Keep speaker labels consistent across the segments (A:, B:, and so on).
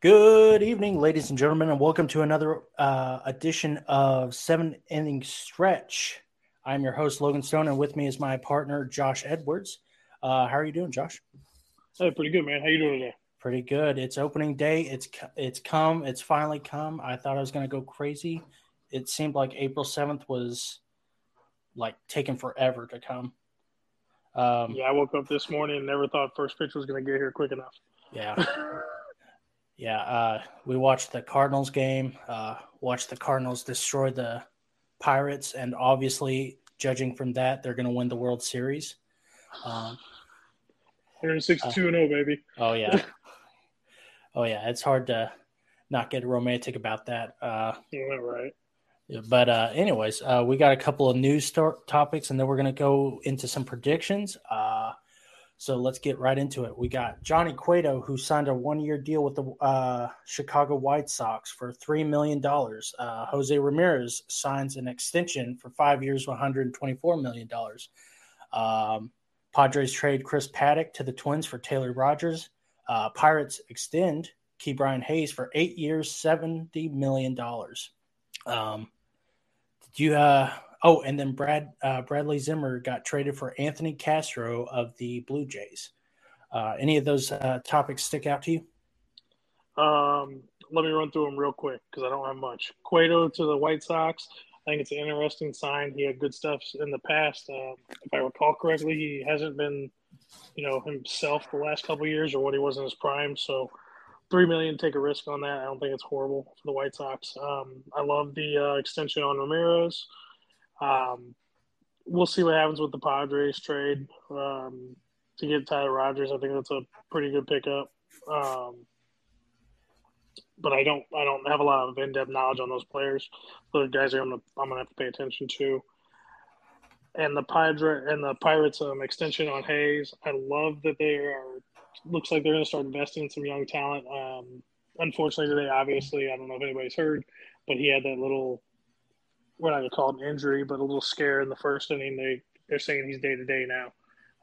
A: Good evening, ladies and gentlemen, and welcome to another uh, edition of Seven Inning Stretch. I'm your host, Logan Stone, and with me is my partner, Josh Edwards. Uh, how are you doing, Josh?
B: Hey, pretty good, man. How you doing today?
A: Pretty good. It's opening day. It's it's come. It's finally come. I thought I was going to go crazy. It seemed like April seventh was like taking forever to come.
B: Um, yeah, I woke up this morning and never thought first pitch was going to get here quick enough.
A: Yeah. Yeah, uh, we watched the Cardinals game. Uh, watched the Cardinals destroy the Pirates, and obviously, judging from that, they're going to win the World Series.
B: Um, They're 62 and 0, baby.
A: Oh yeah, oh yeah. It's hard to not get romantic about that. Uh,
B: yeah, right.
A: But uh, anyways, uh, we got a couple of news topics, and then we're going to go into some predictions. Uh, so let's get right into it. We got Johnny Cueto, who signed a one year deal with the uh, Chicago White Sox for $3 million. Uh, Jose Ramirez signs an extension for five years, $124 million. Um, Padres trade Chris Paddack to the Twins for Taylor Rogers. Uh, Pirates extend Ke'Bryan Hayes for eight years, $70 million. Um, did you uh, Oh, and then Brad uh, Bradley Zimmer got traded for Anthony Castro of the Blue Jays. Uh, any of those uh, topics stick out to you?
B: Um, let me run through them real quick because I don't have much. Cueto to the White Sox. I think it's an interesting sign. He had good stuff in the past. Uh, if I recall correctly, he hasn't been, you know, himself the last couple years or what he was in his prime. So, three million, take a risk on that. I don't think it's horrible for the White Sox. Um, I love the uh, extension on Ramirez. Um, we'll see what happens with the Padres trade um, to get Tyler Rogers. I think that's a pretty good pickup. Um, but I don't I don't have a lot of in depth knowledge on those players. The guys are I'm gonna I'm gonna have to pay attention to. And the Padre and the Pirates um, extension on Hayes. I love that they are. Looks like they're to start investing in some young talent. Um, unfortunately, today, obviously, I don't know if anybody's heard, but he had that little we're not gonna call it an injury, but a little scare in the first inning. They they're saying he's day to day now.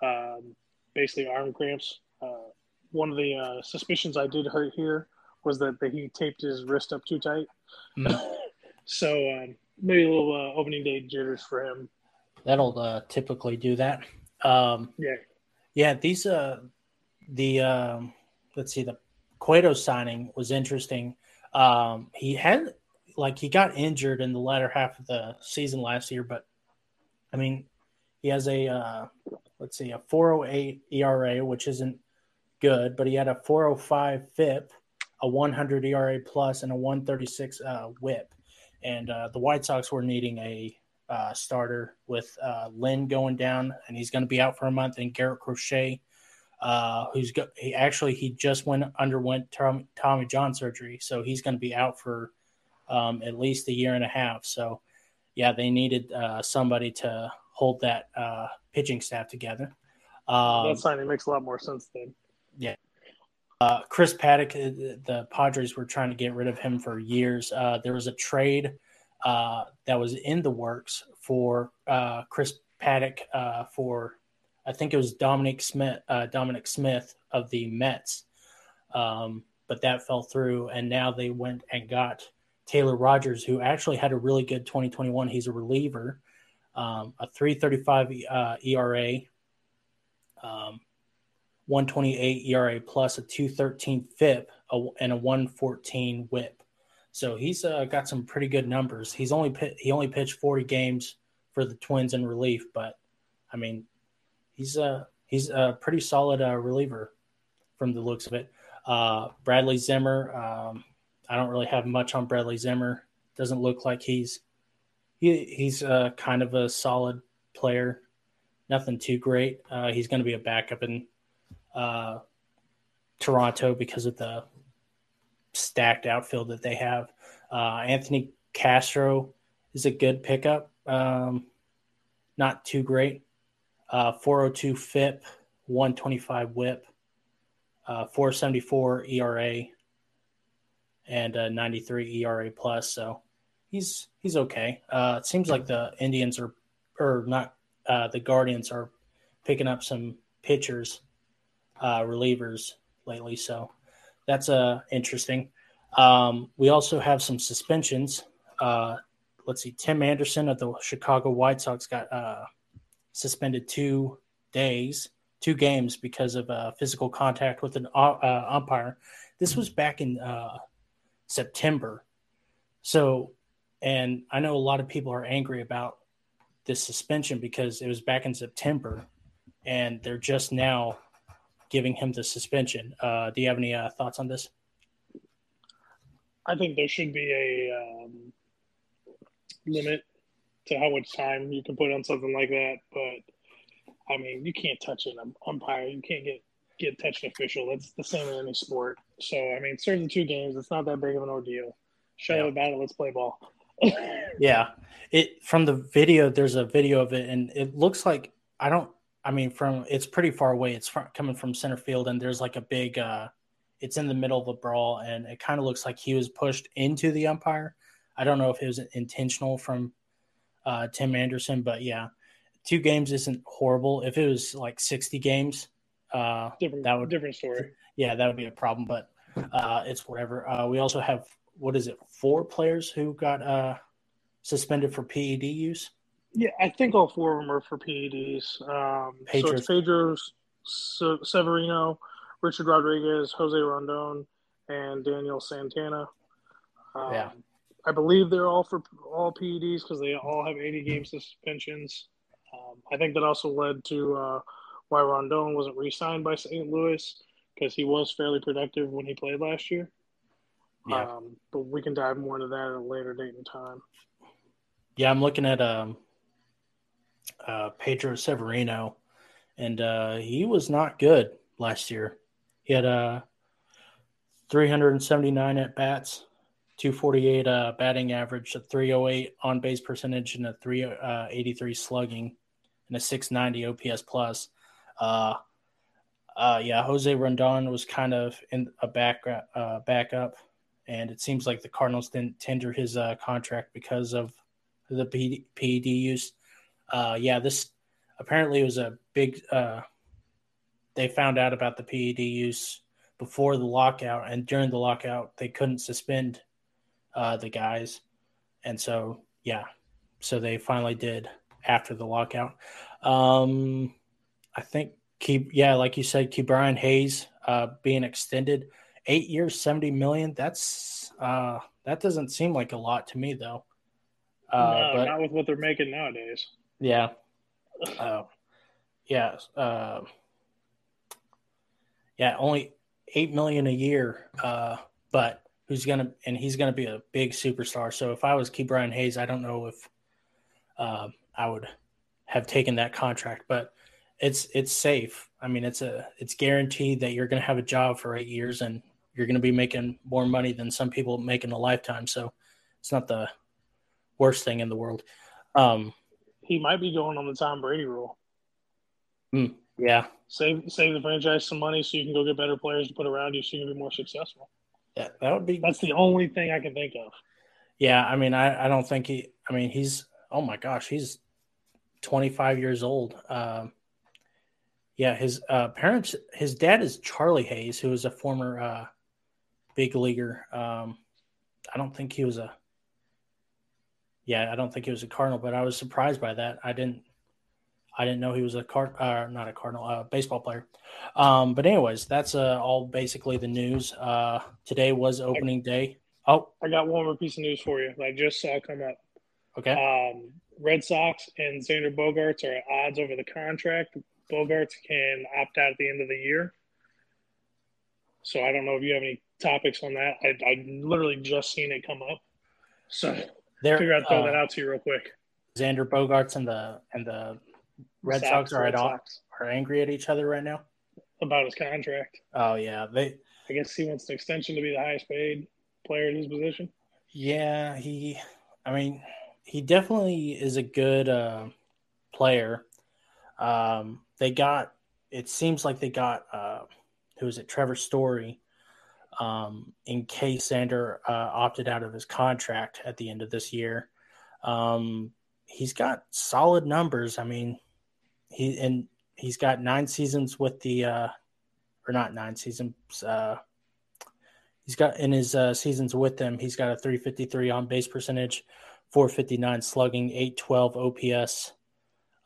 B: Um, basically, arm cramps. Uh, one of the uh, suspicions I did hurt here was that the, he taped his wrist up too tight. Mm. so um, maybe a little uh, opening day jitters for him.
A: That'll uh, typically do that. Um,
B: yeah,
A: yeah. These uh, the um, let's see, the Cueto signing was interesting. Um, he had like he got injured in the latter half of the season last year, but I mean, he has a uh, let's see, a 408 ERA, which isn't good, but he had a 405 FIP, a 100 ERA plus, and a 136 uh, WHIP. And uh, the White Sox were needing a uh, starter with uh, Lynn going down, and he's going to be out for a month, and Garrett Crochet. Uh, who's he actually he just went underwent Tommy John surgery, so he's going to be out for um, at least a year and a half. So, yeah, they needed uh, somebody to hold that uh, pitching staff together.
B: Um, that signing makes a lot more sense then.
A: Yeah. Uh, Chris Paddack, uh, the Padres were trying to get rid of him for years. Uh, there was a trade uh, that was in the works for Chris Paddack for, I think it was Dominic Smith, Dominic Smith of the Mets, um, but that fell through, and now they went and got Taylor Rogers, who actually had a really good 2021. He's a reliever, um, a 335 uh, ERA, um, 128 ERA plus a 213 FIP a, and a 114 WHIP. So he's uh, got some pretty good numbers. He's only he only pitched 40 games for the Twins in relief, but I mean, he's a he's a pretty solid uh, reliever from the looks of it. Uh, Bradley Zimmer. Um, I don't really have much on Bradley Zimmer. Doesn't look like he's he, he's uh, kind of a solid player. Nothing too great. Uh, he's going to be a backup in uh, Toronto because of the stacked outfield that they have. Uh, Anthony Castro is a good pickup. Um, not too great. Uh, 402 FIP, 125 WHIP, uh, 474 ERA and a 93 ERA plus. So he's he's okay. Uh, it seems like the Indians are, or not, uh, the Guardians are picking up some pitchers, uh, relievers lately. So that's uh, interesting. Um, we also have some suspensions. Uh, let's see, Tim Anderson of the Chicago White Sox got uh, suspended two days, two games because of uh, physical contact with an umpire. This was back in September. So, and I know a lot of people are angry about this suspension because it was back in September and they're just now giving him the suspension. Uh, do you have any uh, thoughts on this?
B: I think there should be a um, limit to how much time you can put on something like that. But I mean, you can't touch an umpire. You can't get get touched official. That's the same in any sport. So I mean, serve the two games. It's not that big of an ordeal. Shut yeah. up about it. Let's play ball.
A: yeah, it from the video. There's a video of it, and it looks like I don't. I mean, from it's pretty far away. It's from, coming from center field, and there's like a big. uh It's in the middle of a brawl, and it kind of looks like he was pushed into the umpire. I don't know if it was intentional from uh, Tim Anderson, but yeah, two games isn't horrible. If it was like 60 games, uh,
B: different, that would different story.
A: Yeah, that would be a problem, but uh, it's whatever. Uh, we also have what is it? Four players who got uh, suspended for PED use.
B: Yeah, I think all four of them are for PEDs. Um, so it's Pedro Severino, Richard Rodriguez, Jose Rondon, and Daniel Santana. Um, yeah. I believe they're all for all PEDs because they all have 80 game suspensions. Um, I think that also led to uh, why Rondon wasn't re-signed by St. Louis because he was fairly productive when he played last year. Yeah. Um, but we can dive more into that at a later date and time.
A: Yeah, I'm looking at um, uh, Pedro Severino, and uh, he was not good last year. He had uh, 379 at bats, 248 uh, batting average, a 308 on base percentage, and a 383 uh, slugging, and a 690 OPS plus. Uh, uh, yeah, Jose Rondon was kind of in a back uh, backup, and it seems like the Cardinals didn't tender his uh, contract because of the PED use. Uh, yeah, this apparently was a big. Uh, they found out about the PED use before the lockout, and during the lockout, they couldn't suspend uh, the guys, and so yeah, so they finally did after the lockout. Um, I think keep yeah, like you said, Ke'Bryan Hayes uh, being extended eight years, seventy million. That's uh, that doesn't seem like a lot to me though.
B: Uh, no, but, not with what they're making nowadays.
A: Yeah. Uh, yeah. Uh, yeah. Only eight million a year. Uh, but who's gonna and he's gonna be a big superstar. So if I was Ke'Bryan Hayes, I don't know if uh, I would have taken that contract, but it's it's safe. I mean, it's a it's guaranteed that you're gonna have a job for eight years and you're gonna be making more money than some people make in a lifetime. So it's not the worst thing in the world. Um,
B: he might be going on the Tom Brady rule.
A: Mm, yeah,
B: save save the franchise some money so you can go get better players to put around you so you can be more successful.
A: Yeah, that would be.
B: That's the only thing I can think of.
A: Yeah, I mean, I, I don't think he. I mean, he's. Oh my gosh, he's 25 years old. Um, yeah, his uh, parents. His dad is Charlie Hayes, who was a former uh, big leaguer. Um, I don't think he was a. Yeah, I don't think he was a Cardinal, but I was surprised by that. I didn't. I didn't know he was a card, uh, not a Cardinal, uh, baseball player. Um, but anyways, that's uh, all basically the news. Uh, today was opening day. Oh,
B: I got one more piece of news for you. I just saw come up.
A: Okay.
B: Um, Red Sox and Xander Bogaerts are at odds over the contract. Bogaerts can opt out at the end of the year. So I don't know if you have any topics on that. I, I literally just seen it come up. So there, figure out throw uh, that out to you real quick.
A: Xander Bogaerts and the and the Red Sox, Sox are Red at Sox. are angry at each other right now
B: about his contract.
A: Oh yeah, they.
B: I guess he wants an extension to be the highest paid player in his position.
A: Yeah, he. I mean, he definitely is a good uh, player. Um, they got. It seems like they got. Uh, who is it? Trevor Story. Um, in case Xander uh, opted out of his contract at the end of this year. Um, he's got solid numbers. I mean, he and he's got nine seasons with the uh or not nine seasons uh He's got in his uh, seasons with them, he's got a 353 on base percentage, 459 slugging, 812 OPS,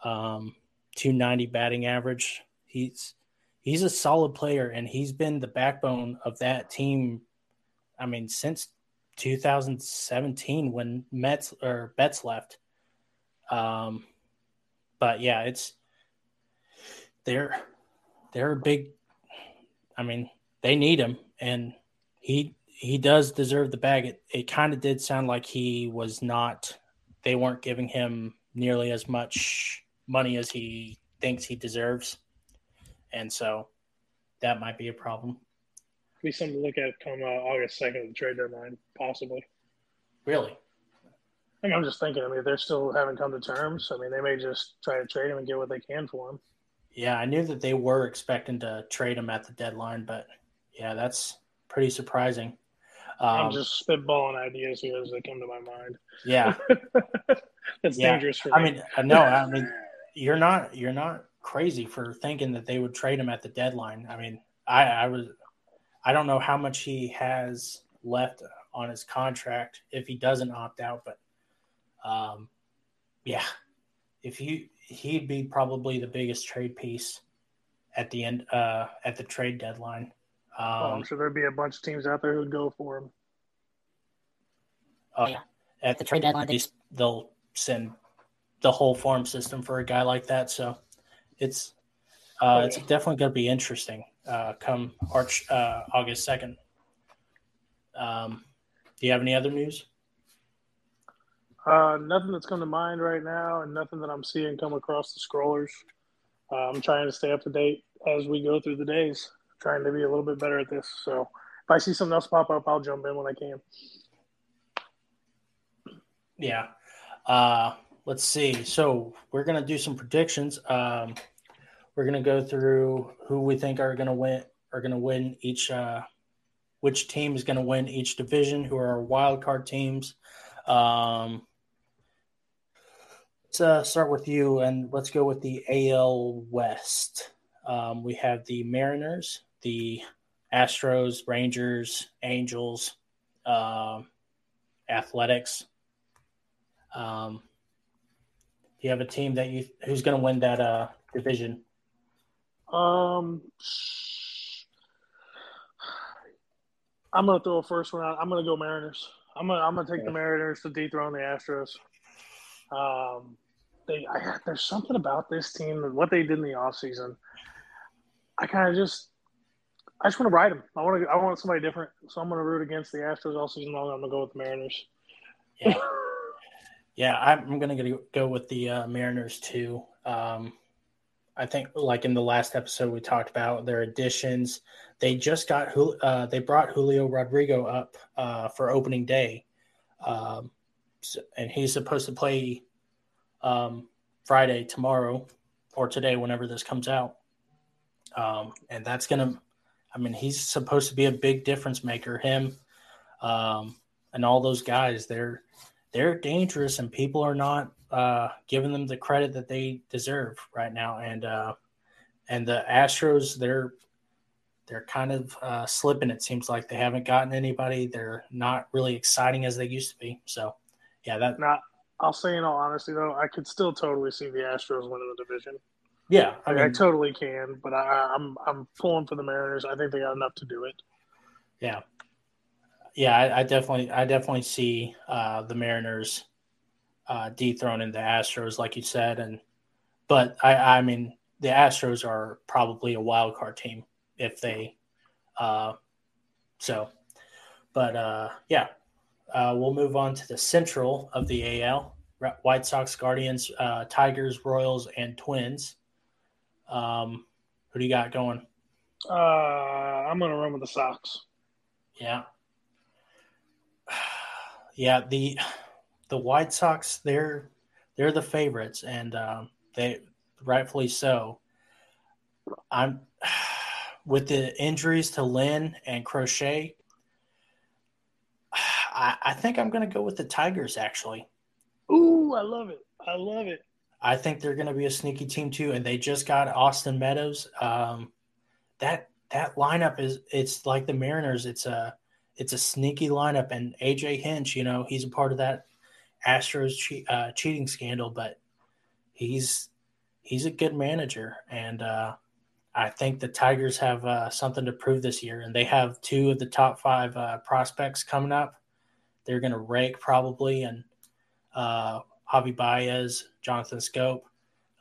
A: um, 290 batting average. He's he's a solid player, and he's been the backbone of that team. I mean, since 2017 when Mets or Betts left. Um, but yeah, it's they're they're a big. I mean, they need him, and he he does deserve the bag. It it kind of did sound like he was not. They weren't giving him nearly as much money as he thinks he deserves, and so that might be a problem.
B: Be something to look at come uh, August second, the trade deadline, possibly.
A: Really?
B: I mean, I'm just thinking. I mean, they're still haven't come to terms. I mean, they may just try to trade him and get what they can for him.
A: Yeah, I knew that they were expecting to trade him at the deadline, but yeah, that's pretty surprising.
B: Um, I'm just spitballing ideas here as they come to my mind.
A: Yeah,
B: that's yeah. dangerous for
A: me. I mean, no, I mean, you're not you're not crazy for thinking that they would trade him at the deadline. I mean, I, I was, I don't know how much he has left on his contract if he doesn't opt out, but, um, yeah, if he he'd be probably the biggest trade piece at the end uh, at the trade deadline.
B: Um, well, I'm sure there'd be a bunch of teams out there who'd go for him.
A: Oh yeah, at the trade deadline, they'll send the whole farm system for a guy like that. So it's uh, it's definitely going to be interesting uh, come Arch uh, August second. Um, do you have any other news?
B: Uh, nothing that's come to mind right now, and nothing that I'm seeing come across the scrollers. Uh, I'm trying to stay up to date as we go through the days, trying to be a little bit better at this. So if I see something else pop up, I'll jump in when I can.
A: Yeah. Let's see. So we're gonna do some predictions. Um, we're gonna go through who we think are gonna win are gonna win each uh, which team is gonna win each division, who are our wild card teams. Um, let's uh, start with you and let's go with the AL West. Um, we have the Mariners, the Astros, Rangers, Angels, uh, Athletics. Um, you have a team that you who's going to win that uh, division?
B: Um, I'm gonna throw a first one out. I'm gonna go Mariners. I'm gonna I'm gonna take the Mariners to dethrone the Astros. Um, they I, there's something about this team and what they did in the offseason. I kind of just I just want to ride them. I want to I want somebody different. So I'm gonna root against the Astros all season long. I'm gonna go with the Mariners.
A: Yeah. yeah, I'm gonna go with the uh, Mariners too. Um, I think like in the last episode we talked about their additions. They just got uh, they brought Julio Rodriguez up uh, for opening day, um, so, and he's supposed to play um, Friday tomorrow or today whenever this comes out. Um, and that's gonna, I mean, he's supposed to be a big difference maker. Him um, and all those guys, they're they're dangerous, and people are not uh, giving them the credit that they deserve right now. And uh, and the Astros, they're they're kind of uh, slipping. It seems like they haven't gotten anybody. They're not really exciting as they used to be. So, yeah, that.
B: Not, I'll say in all honesty though, I could still totally see the Astros winning the division.
A: Yeah,
B: I, mean, I totally can, but I, I'm I'm pulling for the Mariners. I think they got enough to do it.
A: Yeah, yeah, I, I definitely I definitely see uh, the Mariners uh, dethroning the Astros, like you said, and but I, I mean the Astros are probably a wild card team if they, uh, so, but uh, yeah, uh, we'll move on to the Central of the AL: White Sox, Guardians, uh, Tigers, Royals, and Twins. Um, who do you got going?
B: Uh, I'm gonna run with the Sox.
A: Yeah, yeah. The the White Sox, they're they're the favorites, and um, they rightfully so. I'm with the injuries to Lynn and Crochet. I, I think I'm going to go with the Tigers. Actually.
B: Ooh, I love it! I love it.
A: I think they're going to be a sneaky team too, and they just got Austin Meadows. Um, that that lineup is it's like the Mariners. It's a it's a sneaky lineup, and AJ Hinch, you know, he's a part of that Astros che- uh, cheating scandal, but he's he's a good manager, and uh, I think the Tigers have uh, something to prove this year, and they have two of the top five uh, prospects coming up. They're going to rake probably, and uh, Javi Baez, Jonathan Schoop.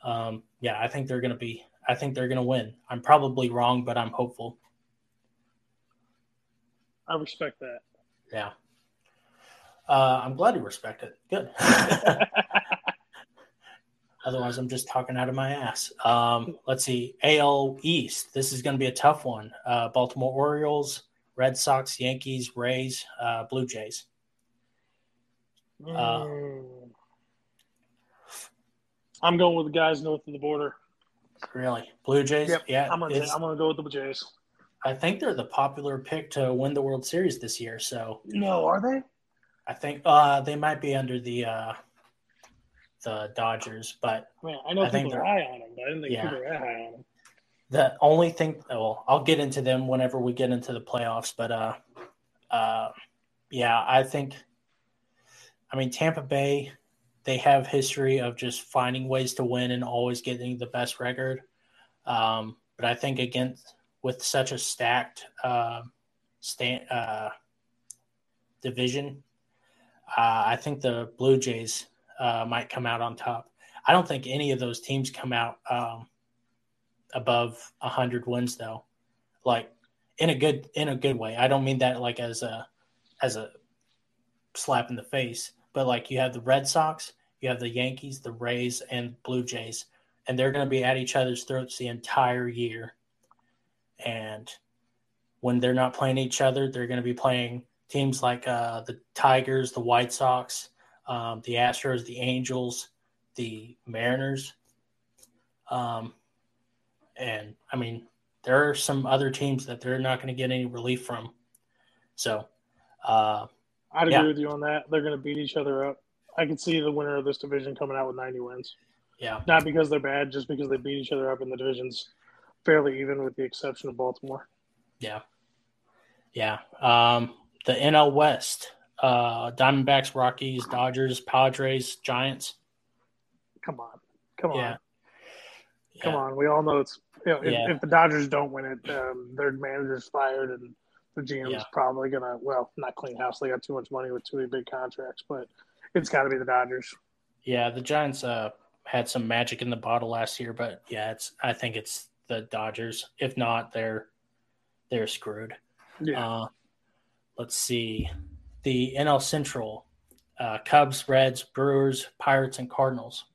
A: Um, yeah, I think they're going to be. I think they're going to win. I'm probably wrong, but I'm hopeful.
B: I respect that.
A: Yeah. Uh, I'm glad you respect it. Good. Otherwise, I'm just talking out of my ass. Um, let's see. AL East. This is going to be a tough one. Uh, Baltimore Orioles, Red Sox, Yankees, Rays, uh, Blue Jays. Uh,
B: Mm. I'm going with the guys north of the border.
A: really, Blue Jays.
B: Yep.
A: Yeah,
B: I'm I'm gonna go with the Blue Jays.
A: I think they're the popular pick to win the World Series this year. So
B: No, are they?
A: I think uh, they might be under the uh, the Dodgers, but
B: Man, I know
A: I think
B: people are
A: they're-
B: high on them, but I didn't think
A: Yeah.
B: people were that high on them.
A: The only thing, well, I'll get into them whenever we get into the playoffs, but uh, uh, yeah, I think, I mean, Tampa Bay, they have history of just finding ways to win and always getting the best record. Um, but I think against with such a stacked uh, stand, uh, division, uh, I think the Blue Jays uh, might come out on top. I don't think any of those teams come out. Um, above 100 wins though like in a good in a good way i don't mean that like as a as a slap in the face but like you have the red sox you have the yankees the rays and blue jays and they're going to be at each other's throats the entire year and when they're not playing each other they're going to be playing teams like uh, the tigers the white sox um, the astros the angels the mariners um, and I mean, there are some other teams that they're not going to get any relief from. So, uh,
B: I'd agree
A: Yeah.
B: with you on that. They're going to beat each other up. I can see the winner of this division coming out with 90 wins.
A: yeah,
B: Not because they're bad, just because they beat each other up in the divisions fairly even, with the exception of Baltimore.
A: yeah, yeah. Um, the NL West: uh, Diamondbacks, Rockies, Dodgers, Padres, Giants.
B: Come on, come on,
A: Yeah,
B: come
A: yeah,
B: on. We all know it's you know, if,
A: Yeah.
B: if the Dodgers don't win it, um, their manager's fired and the GM's
A: Yeah.
B: probably gonna well not clean house. They got too much money with two big contracts, but it's got to be the Dodgers.
A: yeah. The Giants uh, had some magic in the bottle last year, but yeah, it's. I think it's the Dodgers. If not, they're they're screwed.
B: Yeah,
A: Uh, let's see. The NL Central uh, Cubs, Reds, Brewers, Pirates, and Cardinals.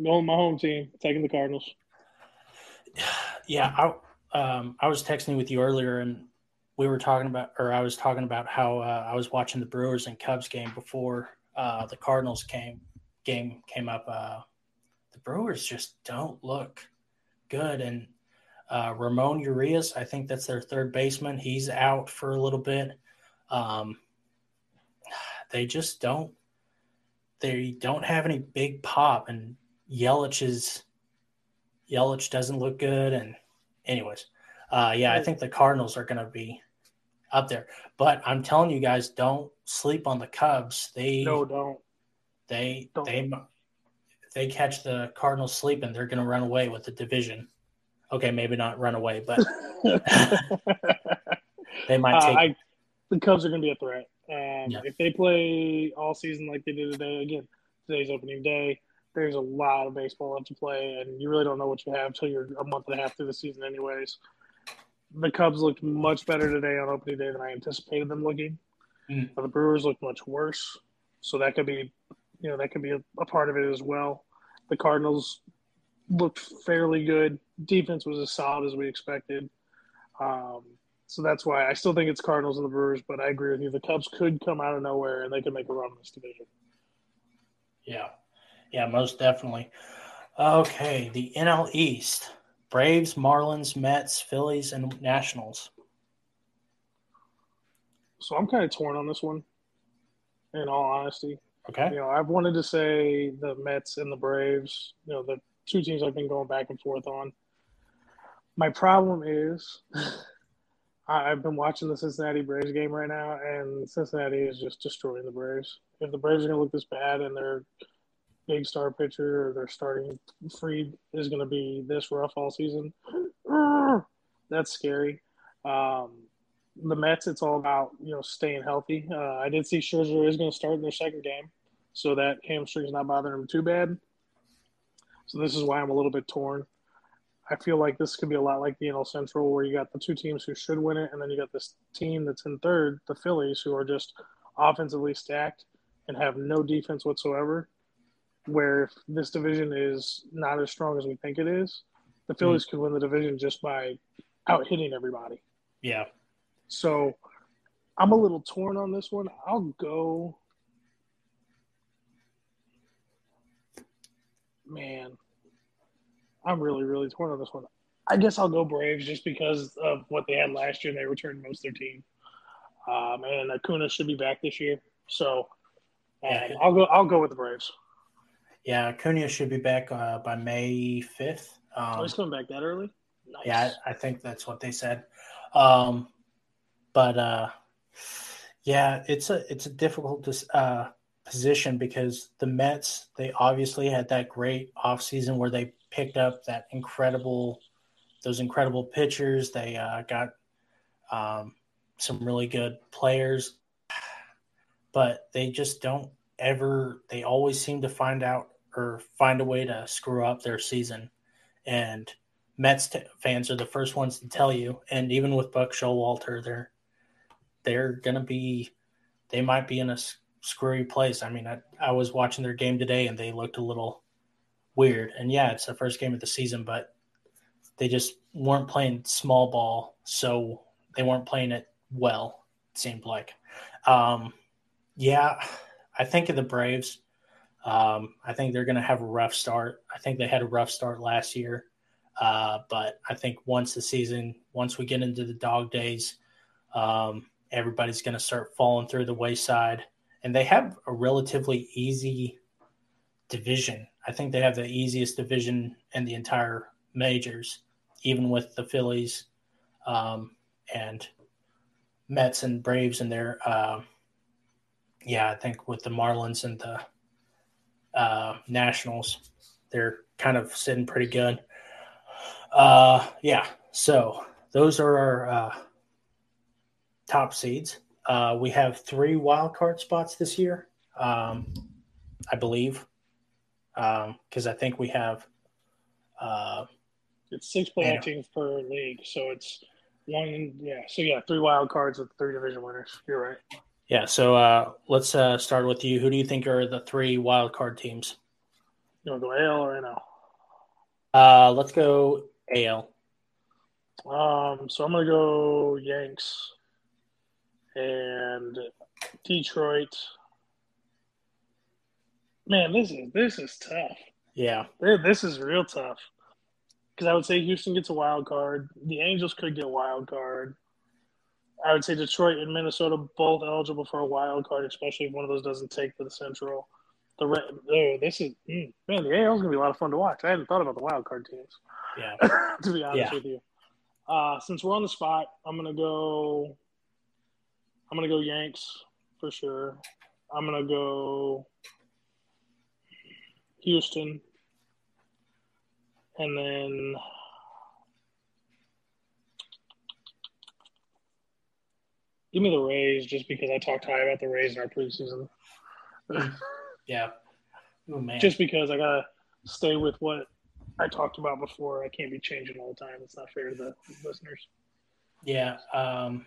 B: going my home team, taking the Cardinals.
A: Yeah, I, um, I was texting with you earlier, and we were talking about, or I was talking about how uh, I was watching the Brewers and Cubs game before uh, the Cardinals came game came up. Uh, the Brewers just don't look good, and uh, Ramon Urias, I think that's their third baseman. He's out for a little bit. Um, they just don't. They don't have any big pop, and Yelich is Yelich doesn't look good. And anyways, uh, yeah, I think the Cardinals are going to be up there. But I'm telling you guys, don't sleep on the Cubs. They
B: No, don't.
A: they
B: don't.
A: they they catch the Cardinals sleeping, they're going to run away with the division. Okay, maybe not run away, but they might
B: Uh. I, the Cubs are going to be a threat. Um,
A: Yeah.
B: If they play all season like they did today, again, today's opening day, there's a lot of baseball left to play, and you really don't know what you have until you're a month and a half through the season, anyways. The Cubs looked much better today on opening day than I anticipated them looking.
A: Mm.
B: But the Brewers looked much worse, so that could be, you know, that could be a, a part of it as well. The Cardinals looked fairly good. Defense was as solid as we expected. Um, so that's why I still think it's Cardinals and the Brewers, but I agree with you. The Cubs could come out of nowhere and they could make a run in this division.
A: Yeah, yeah, most definitely. Okay, the NL East: Braves, Marlins, Mets, Phillies, and Nationals.
B: So I'm kind of torn on this one, in all honesty.
A: Okay.
B: You know, I've wanted to say the Mets and the Braves, you know, the two teams I've been going back and forth on. My problem is I've been watching the Cincinnati Braves game right now, and Cincinnati is just destroying the Braves. If the Braves are going to look this bad and their big star pitcher or their starting Fried is going to be this rough all season, that's scary. Um, the Mets, it's all about you know staying healthy. Uh, I did see Scherzer is going to start in their second game, so that hamstring's not bothering him too bad. So this is why I'm a little bit torn. I feel like this could be a lot like the NL Central, where you got the two teams who should win it, and then you got this team that's in third, the Phillies, who are just offensively stacked and have no defense whatsoever. Where if this division is not as strong as we think it is, the Phillies mm. could win the division just by out hitting everybody.
A: Yeah.
B: So I'm a little torn on this one. I'll go. Man, I'm really, really torn on this one. I guess I'll go Braves just because of what they had last year. They returned most of their team, um, and Acuna should be back this year. So um, yeah. I'll go. I'll go with the Braves.
A: Yeah, Acuna should be back uh, by May fifth.
B: Um, oh, he's coming back that early.
A: Nice. Yeah, I, I, think that's what they said. Um, but uh, yeah, it's a it's a difficult uh, position because the Mets they obviously had that great offseason where they picked up that incredible those incredible pitchers. They uh, got um, some really good players, but they just don't ever. They always seem to find out or find a way to screw up their season, and Mets t- fans are the first ones to tell you. And even with Buck Showalter, they're they're gonna be they might be in a screwy place. I mean, I, I was watching their game today, and they looked a little weird. And yeah, it's the first game of the season, but they just weren't playing small ball, so they weren't playing it well. It seemed like, um, yeah, I think of the Braves. Um, I think they're going to have a rough start. I think they had a rough start last year, uh, but I think once the season, once we get into the dog days, um, everybody's going to start falling through the wayside. And they have a relatively easy division. I think they have the easiest division in the entire majors, even with the Phillies um, and Mets and Braves in there. Uh, yeah, I think with the Marlins and the uh, Nationals, they're kind of sitting pretty good. Uh, yeah, so those are our uh, top seeds. Uh, we have three wild card spots this year, um, I believe because um, I think we have. Uh,
B: it's six playoff teams per league, so it's one. Yeah, so yeah, three wild cards with three division winners. You're right.
A: Yeah, so uh, let's uh, start with you. Who do you think are the three wild card teams?
B: You want to go AL or NL?
A: Uh, let's go AL.
B: Um, so I'm gonna go Yanks and Detroit Man, this is this is tough.
A: Yeah,
B: this is real tough. Because I would say Houston gets a wild card. The Angels could get a wild card. I would say Detroit and Minnesota both eligible for a wild card, especially if one of those doesn't take for the Central. The oh, this is mm, man, the AL is gonna be a lot of fun to watch. I hadn't thought about the wild card teams.
A: Yeah,
B: to be honest yeah. with you. Uh, since we're on the spot, I'm gonna go. I'm gonna go Yanks for sure. I'm gonna go Houston, and then give me the Rays just because I talked high about the Rays in our preseason.
A: yeah. Oh, man.
B: Just because I gotta stay with what I talked about before. I can't be changing all the time. It's not fair to the listeners.
A: Yeah. Um,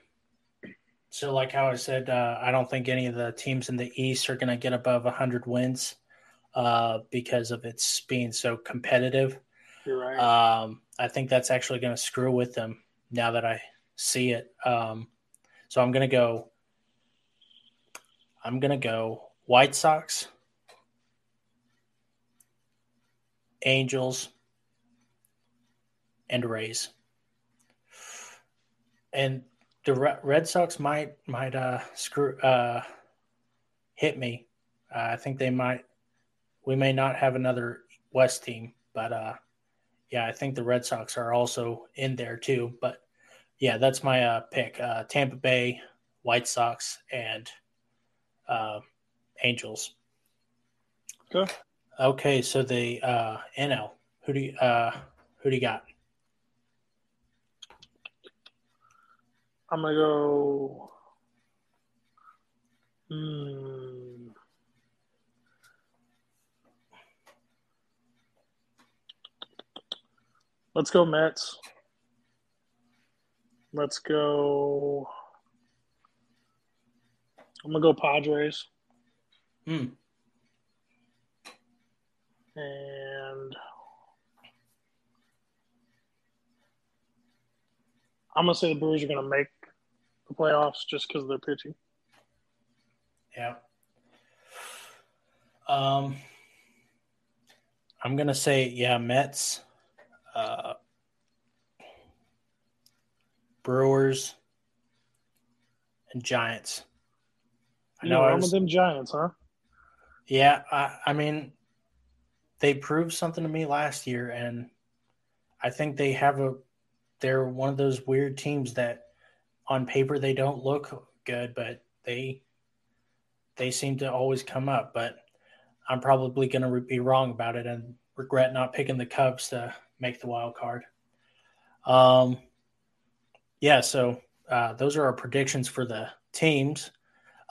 A: so, like how I said, uh, I don't think any of the teams in the East are going to get above 100 wins uh, because of its being so competitive.
B: You're right.
A: Um, I think that's actually going to screw with them now that I see it. Um, so I'm going to go. I'm going to go White Sox, Angels, and Rays. And the Red Sox might might uh, screw uh, hit me. Uh, I think they might we may not have another West team, but uh, yeah, I think the Red Sox are also in there too. But yeah, that's my uh, pick. Uh, Tampa Bay, White Sox, and uh, Angels.
B: Okay.
A: Okay, so the uh, NL. Who do you uh, who do you got?
B: I'm gonna go. Hmm. Let's go Mets. Let's go. I'm gonna go Padres.
A: Hmm.
B: And I'm gonna say the Brewers are gonna make the playoffs just because of their pitching.
A: Yeah. Um, I'm gonna say yeah, Mets, uh, Brewers, and Giants.
B: I know. I was, them Giants, huh?
A: Yeah, I, I mean, they proved something to me last year, and I think they have a. They're one of those weird teams that, on paper, they don't look good, but they they seem to always come up. But I'm probably going to be wrong about it and regret not picking the Cubs to make the wild card. Um, yeah, so uh, those are our predictions for the teams.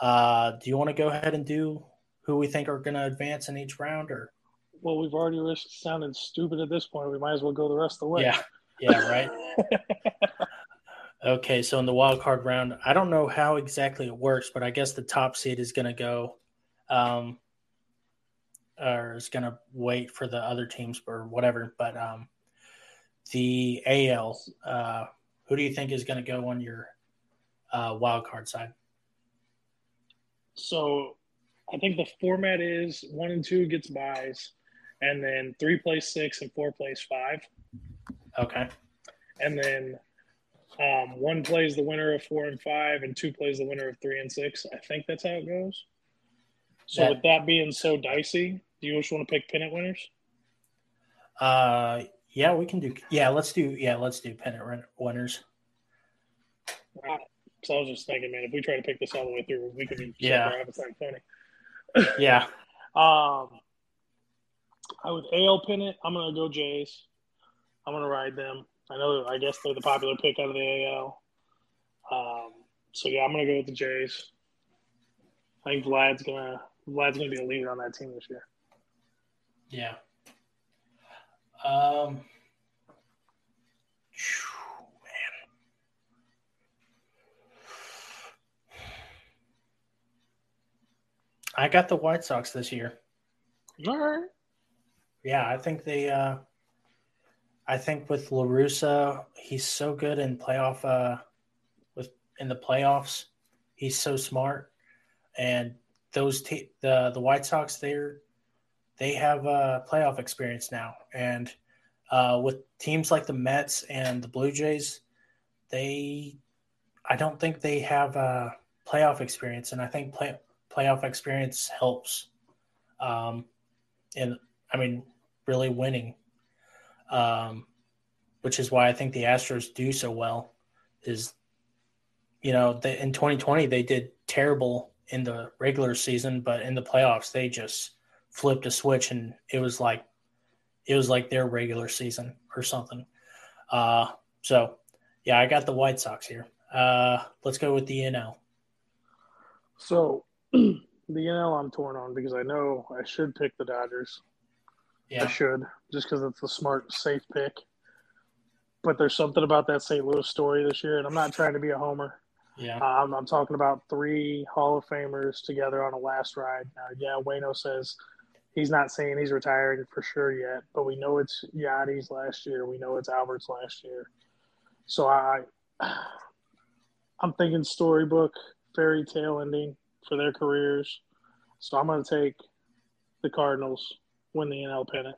A: Uh, do you want to go ahead and do who we think are going to advance in each round, or?
B: Well, we've already risked sounding stupid at this point. We might as well go the rest of the way.
A: Yeah, yeah, right. okay, so in the wild card round, I don't know how exactly it works, but I guess the top seed is going to go, um, or is going to wait for the other teams or whatever. But um, the AL, uh, who do you think is going to go on your uh, wild card side?
B: So I think the format is one and two gets buys, and then three plays six and four plays five.
A: Okay.
B: And then um, one plays the winner of four and five, and two plays the winner of three and six. I think that's how it goes. So, that, with that being so dicey, do you just want to pick pennant winners?
A: Uh, yeah, we can do. Yeah, let's do. Yeah, let's do pennant winners.
B: So I was just thinking, man, if we try to pick this all the way through, we could be
A: yeah.
B: It's like
A: funny. yeah.
B: Um, I would AL pennant. I'm gonna go Jays. I'm gonna ride them. I know. I guess they're the popular pick out of the AL. Um, so yeah, I'm gonna go with the Jays. I think Vlad's gonna Vlad's gonna be a leader on that team this year.
A: Yeah. Um, man. I got the White Sox this year.
B: All right.
A: Yeah, I think they. Uh, I think with La Russa, he's so good in playoff. Uh, with in the playoffs, he's so smart, and those the the White Sox they're they have a playoff experience now, and uh, with teams like the Mets and the Blue Jays, they I don't think they have a playoff experience, and I think play, playoff experience helps. Um, and I mean, really winning, um, which is why I think the Astros do so well. Is you know, they, in 2020 they did terrible in the regular season, but in the playoffs they just flipped a switch and it was like it was like their regular season or something. Uh, so yeah, I got the White Sox here. Uh, let's go with the NL.
B: So the NL I'm torn on because I know I should pick the Dodgers.
A: Yeah.
B: I should just because it's a smart, safe pick. But there's something about that St. Louis story this year, and I'm not trying to be a homer.
A: Yeah.
B: Um, I'm talking about three Hall of Famers together on a last ride. Now, yeah, Waino says he's not saying he's retiring for sure yet, but we know it's Yadi's last year. We know it's Albert's last year. So I, I'm thinking storybook, fairy tale ending for their careers. So I'm going to take the Cardinals win the NL pennant.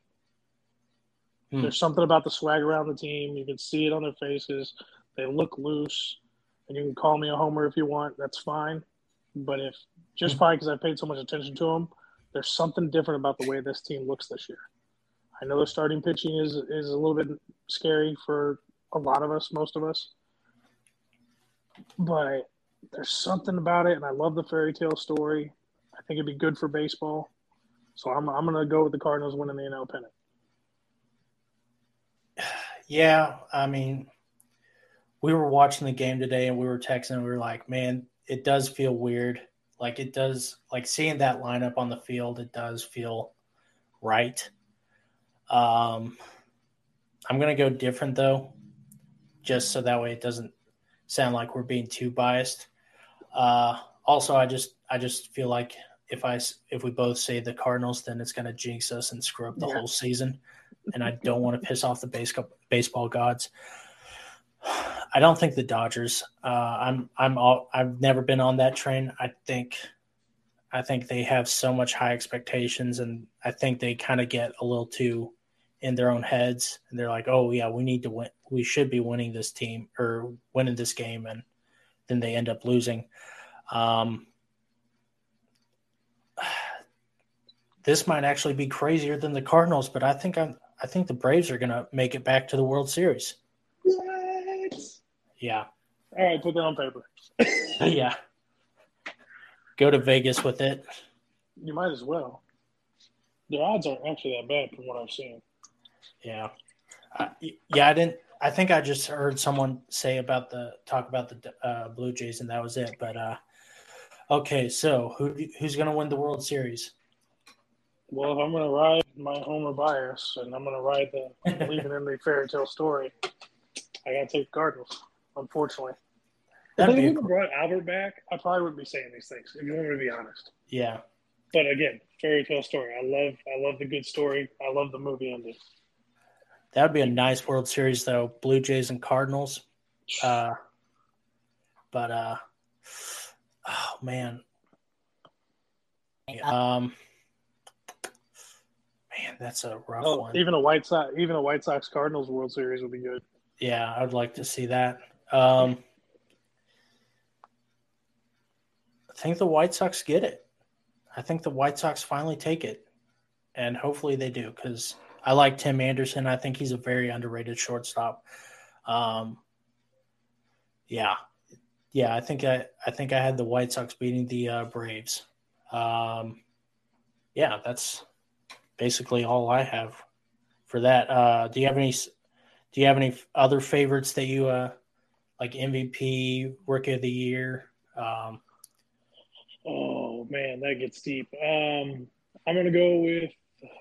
B: Hmm. There's something about the swag around the team. You can see it on their faces. They look loose, and you can call me a homer if you want. That's fine. But if just hmm. fine because I paid so much attention to them, there's something different about the way this team looks this year. I know the starting pitching is is a little bit scary for a lot of us, most of us. but there's something about it, and I love the fairy tale story. I think it'd be good for baseball. So I'm I'm gonna go with the Cardinals winning the NL pennant.
A: Yeah, I mean, we were watching the game today and we were texting. we were like, man, it does feel weird. Like it does, like seeing that lineup on the field, it does feel right. Um, I'm gonna go different though, just so that way it doesn't sound like we're being too biased. Uh, also, I just I just feel like if I if we both say the Cardinals, then it's gonna jinx us and screw up the yeah. whole season, and I don't want to piss off the base, baseball gods. I don't think the Dodgers. Uh, I'm I'm all, I've never been on that train. I think I think they have so much high expectations, and I think they kind of get a little too in their own heads, and they're like, "Oh yeah, we need to win. We should be winning this team or winning this game," and then they end up losing. Um, this might actually be crazier than the Cardinals, but I think I'm. I think the Braves are going to make it back to the World Series. What? Yeah.
B: All right, put that on paper.
A: yeah. Go to Vegas with it.
B: You might as well. The odds aren't actually that bad from what I've seen.
A: Yeah. Uh, yeah, I didn't. I think I just heard someone say about the talk about the uh, Blue Jays, and that was it. But uh, okay, so who who's going to win the World Series?
B: Well, if I'm going to ride my Homer bias, and I'm going to ride the believing in the fairy tale story, I got to take Cardinals. Unfortunately, if they would have brought Albert back, I probably wouldn't be saying these things. If you want me to be honest.
A: Yeah.
B: But again, fairy tale story. I love, I love the good story. I love the movie ending.
A: That would be a nice World Series, though. Blue Jays and Cardinals. Uh, but uh, oh man, um, man, that's a rough oh, one.
B: Even a White Sox, even a White Sox Cardinals World Series would be good.
A: Yeah, I'd like to see that. Um, I think the White Sox get it. I think the White Sox finally take it, and hopefully they do because I like Tim Anderson. I think he's a very underrated shortstop. Um, yeah, yeah, I think I I think I had the White Sox beating the uh, Braves. Um, yeah, that's basically all I have for that. Uh, do you have any? Do you have any other favorites that you uh, like MVP, Rookie of the Year? Um,
B: oh man, that gets deep. Um, I'm gonna go with.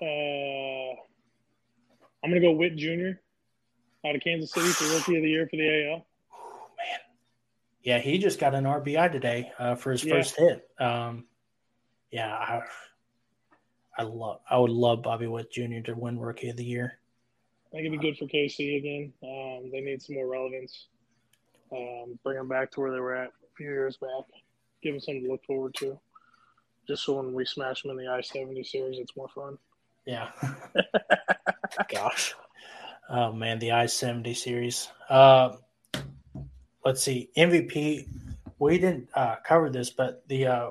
B: Uh, I'm gonna go Witt Jr. out of Kansas City for Rookie of the Year for the AL.
A: man, yeah, he just got an RBI today uh, for his yeah. first hit. Um, yeah, I, I love. I would love Bobby Witt Jr. to win Rookie of the Year.
B: I think it'd be good for KC again. Um, they need some more relevance. Um, bring them back to where they were at a few years back. Give them something to look forward to. Just so when we smash them in the I seventy series, it's more fun.
A: Yeah. Gosh. Oh man, the I seventy series. Uh, let's see, MVP. We didn't uh, cover this, but the uh,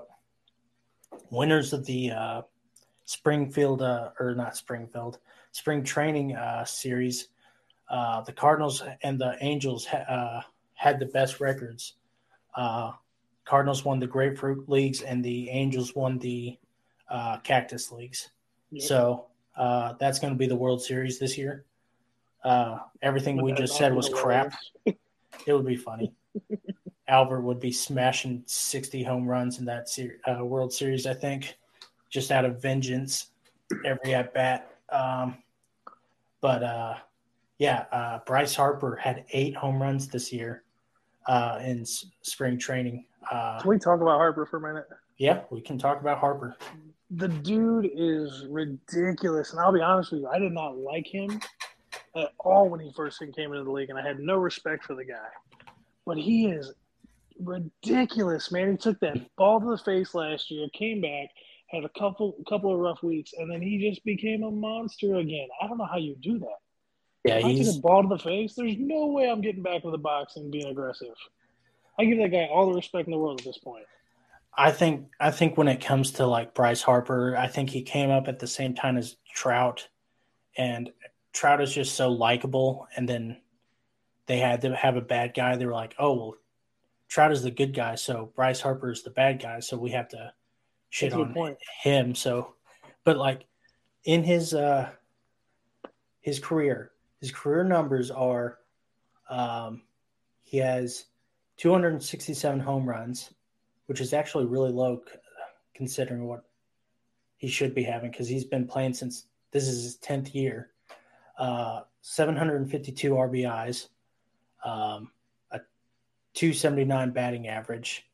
A: winners of the uh, Springfield uh, or not Springfield spring training uh, series, uh, the Cardinals and the Angels ha- had the best records. Cardinals won the Grapefruit Leagues, and the Angels won the Cactus Leagues. Yep. So uh, that's going to be the World Series this year. Uh, everything we just said was crap. it would be funny. Albert would be smashing 60 home runs in that ser- uh, World Series, I think, just out of vengeance every at bat. Um, but uh, yeah, uh, Bryce Harper had eight home runs this year uh, in s- spring training.
B: Uh, can we talk about Harper for a minute?
A: Yeah, we can talk about Harper
B: the dude is ridiculous. And I'll be honest with you, I did not like him at all when he first came into the league, and I had no respect for the guy. But he is ridiculous, man. He took that ball to the face last year, came back, had a couple couple of rough weeks, and then he just became a monster again. I don't know how you do that. Yeah, if he's I take a ball to the face. There's no way I'm getting back with the box and being aggressive. I give that guy all the respect in the world at this point.
A: I think I think when it comes to like Bryce Harper, I think he came up at the same time as Trout, and Trout is just so likable. And then they had to have a bad guy. They were like, oh well, Trout is the good guy, so Bryce Harper is the bad guy. So we have to shit
B: That's
A: on
B: point.
A: him. So, but like in his uh his career, his career numbers are um he has 267 home runs, which is actually really low c- considering what he should be having because he's been playing since this is his 10th year. Uh, 752 RBIs, um, a 279 batting average,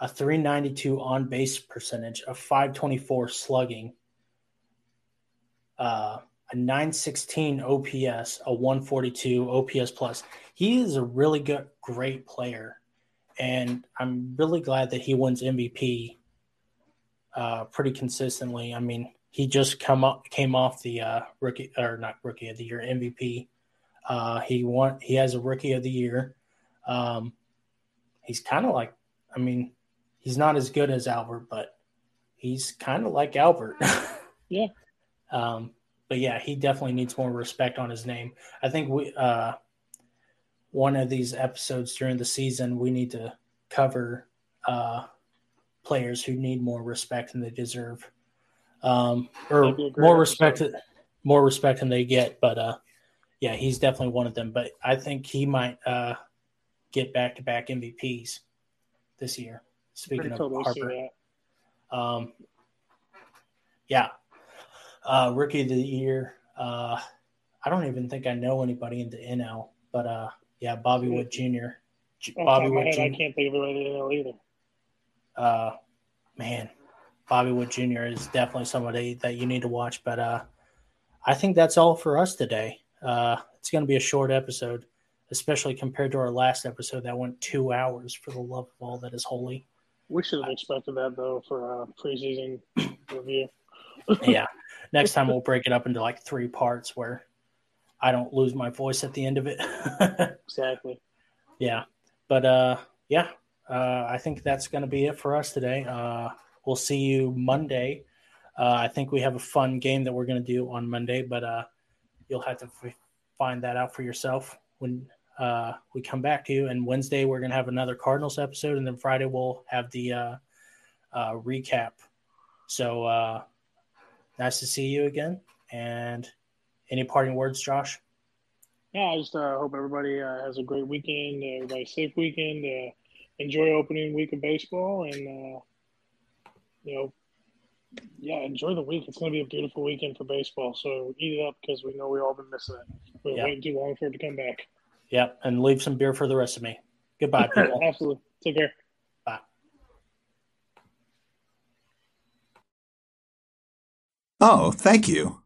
A: a 392 on base percentage, a 524 slugging, uh, a 916 OPS, a 142 OPS plus. He is a really good, great player, and I'm really glad that he wins MVP uh, pretty consistently. I mean, he just come up came off the uh, rookie or not rookie of the year MVP. Uh, he won. He has a rookie of the year. Um, he's kind of like, I mean, he's not as good as Albert, but he's kind of like Albert.
B: Yeah.
A: Um, but yeah, he definitely needs more respect on his name. I think we uh, one of these episodes during the season we need to cover uh, players who need more respect than they deserve, um, or
B: That'd be a great
A: more
B: episode.
A: respect more respect than they get. But uh, yeah, he's definitely one of them. But I think he might uh, get back to back MVPs this year. Speaking of
B: totally
A: Harper, um, yeah, uh, rookie of the year. Uh, I don't even think I know anybody in the NL, but uh, yeah, Bobby Witt Jr. J-
B: Off the top
A: Bobby Wood
B: head, I can't think of anybody in there either.
A: Uh, man, Bobby Witt Jr. is definitely somebody that you need to watch. But uh, I think that's all for us today. Uh, it's going to be a short episode, especially compared to our last episode that went two hours. For the love of all that is holy.
B: We should have expected that though for a preseason review.
A: yeah. Next time we'll break it up into like three parts where I don't lose my voice at the end of it.
B: Exactly.
A: yeah. But uh yeah, uh I think that's going to be it for us today. Uh we'll see you Monday. Uh I think we have a fun game that we're going to do on Monday, but uh you'll have to f- find that out for yourself when uh we come back to you and Wednesday we're going to have another Cardinals episode and then Friday we'll have the uh uh recap. So uh nice to see you again and any parting words, Josh?
B: Yeah, I just uh, hope everybody uh, has a great weekend. Uh, everybody safe weekend. Uh, enjoy opening week of baseball, and uh, you know, yeah, enjoy the week. It's going to be a beautiful weekend for baseball. So eat it up because we know we all been missing it. We're
A: Yeah.
B: waiting too long for it to come back.
A: Yep, and leave some beer for the rest of me. Goodbye, people.
B: Absolutely. Take care.
A: Bye.
C: Oh, thank you.